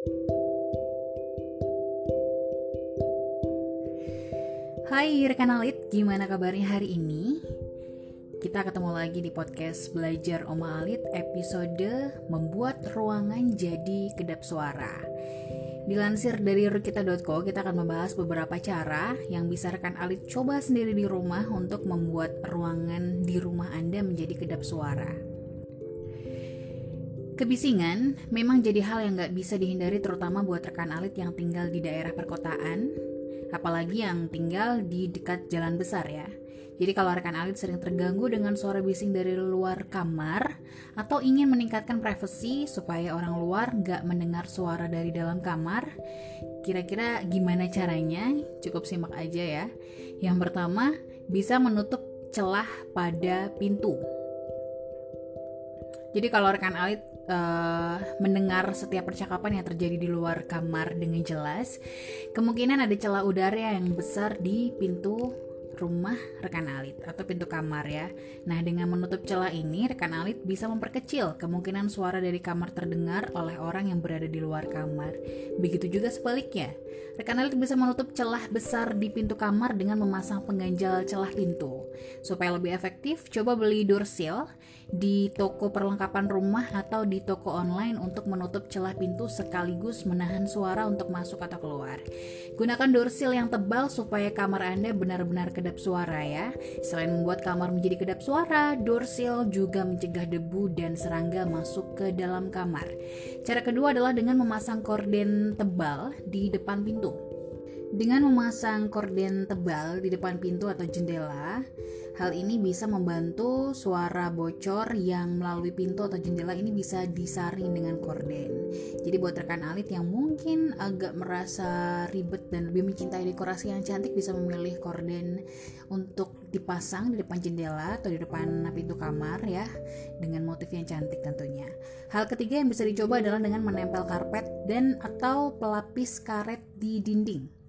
Hai rekan Alit, gimana kabarnya hari ini? Kita ketemu lagi di podcast Belajar Oma Alit episode Membuat Ruangan Jadi Kedap Suara. Dilansir dari rukita.co, kita akan membahas beberapa cara yang bisa rekan Alit coba sendiri di rumah untuk membuat ruangan di rumah Anda menjadi kedap suara. Kebisingan memang jadi hal yang gak bisa dihindari terutama buat rekan Alit yang tinggal di daerah perkotaan apalagi yang tinggal di dekat jalan besar ya. Jadi kalau rekan alit sering terganggu dengan suara bising dari luar kamar atau ingin meningkatkan privasi supaya orang luar nggak mendengar suara dari dalam kamar, kira-kira gimana caranya? Cukup simak aja ya. Yang pertama, bisa menutup celah pada pintu. Jadi kalau rekan alit uh, mendengar setiap percakapan yang terjadi di luar kamar dengan jelas, kemungkinan ada celah udara yang besar di pintu rumah rekan alit atau pintu kamar ya. Nah, dengan menutup celah ini, rekan alit bisa memperkecil kemungkinan suara dari kamar terdengar oleh orang yang berada di luar kamar. Begitu juga sebaliknya. Rekan alit bisa menutup celah besar di pintu kamar dengan memasang pengganjal celah pintu. Supaya lebih efektif, coba beli door seal di toko perlengkapan rumah atau di toko online untuk menutup celah pintu sekaligus menahan suara untuk masuk atau keluar. Gunakan door yang tebal supaya kamar Anda benar-benar kedap suara ya. Selain membuat kamar menjadi kedap suara, door juga mencegah debu dan serangga masuk ke dalam kamar. Cara kedua adalah dengan memasang korden tebal di depan pintu. Dengan memasang korden tebal di depan pintu atau jendela, hal ini bisa membantu suara bocor yang melalui pintu atau jendela ini bisa disaring dengan korden. Jadi buat rekan alit yang mungkin agak merasa ribet dan lebih mencintai dekorasi yang cantik bisa memilih korden untuk dipasang di depan jendela atau di depan pintu kamar ya dengan motif yang cantik tentunya. Hal ketiga yang bisa dicoba adalah dengan menempel karpet dan atau pelapis karet di dinding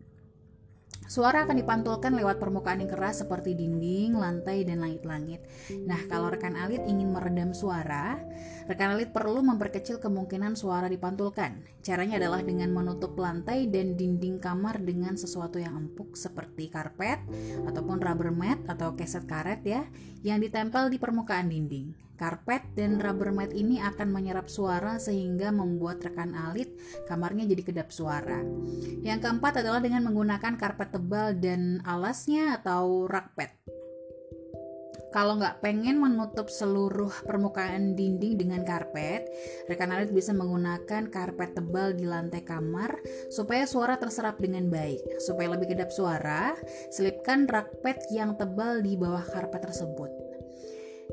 Suara akan dipantulkan lewat permukaan yang keras seperti dinding, lantai, dan langit-langit. Nah, kalau rekan alit ingin meredam suara, rekan alit perlu memperkecil kemungkinan suara dipantulkan. Caranya adalah dengan menutup lantai dan dinding kamar dengan sesuatu yang empuk seperti karpet ataupun rubber mat atau keset karet ya, yang ditempel di permukaan dinding. Karpet dan rubber mat ini akan menyerap suara sehingga membuat rekan alit kamarnya jadi kedap suara. Yang keempat adalah dengan menggunakan karpet tebal dan alasnya atau rakpet. Kalau nggak pengen menutup seluruh permukaan dinding dengan karpet, rekan alit bisa menggunakan karpet tebal di lantai kamar supaya suara terserap dengan baik. Supaya lebih kedap suara, selipkan rakpet yang tebal di bawah karpet tersebut.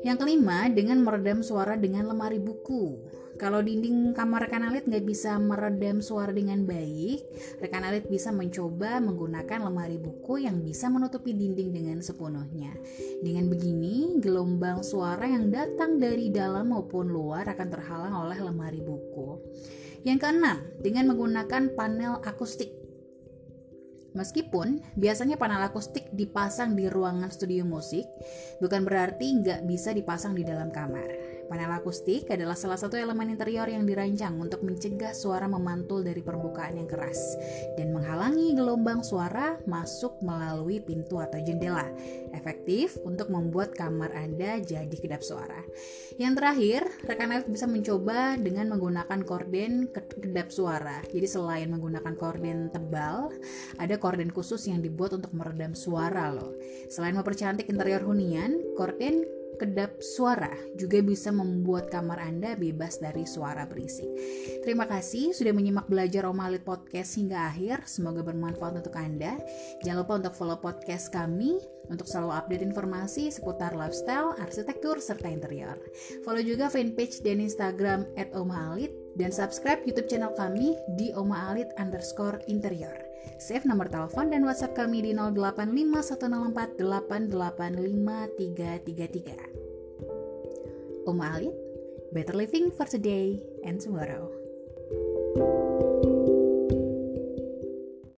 Yang kelima, dengan meredam suara dengan lemari buku. Kalau dinding kamar rekan alit nggak bisa meredam suara dengan baik, rekan alit bisa mencoba menggunakan lemari buku yang bisa menutupi dinding dengan sepenuhnya. Dengan begini, gelombang suara yang datang dari dalam maupun luar akan terhalang oleh lemari buku. Yang keenam, dengan menggunakan panel akustik. Meskipun biasanya panel akustik dipasang di ruangan studio musik, bukan berarti nggak bisa dipasang di dalam kamar. Panel akustik adalah salah satu elemen interior yang dirancang untuk mencegah suara memantul dari permukaan yang keras dan menghalangi gelombang suara masuk melalui pintu atau jendela. Efektif untuk membuat kamar Anda jadi kedap suara. Yang terakhir, rekan Elf bisa mencoba dengan menggunakan korden kedap suara. Jadi selain menggunakan korden tebal, ada korden khusus yang dibuat untuk meredam suara loh. Selain mempercantik interior hunian, korden kedap suara juga bisa membuat kamar Anda bebas dari suara berisik. Terima kasih sudah menyimak belajar Omalit Podcast hingga akhir. Semoga bermanfaat untuk Anda. Jangan lupa untuk follow podcast kami untuk selalu update informasi seputar lifestyle, arsitektur, serta interior. Follow juga fanpage dan Instagram at Omaalit dan subscribe YouTube channel kami di omaalit underscore interior. Save nomor telepon dan WhatsApp kami di 085104885333. Uma Alit, better living for today and tomorrow.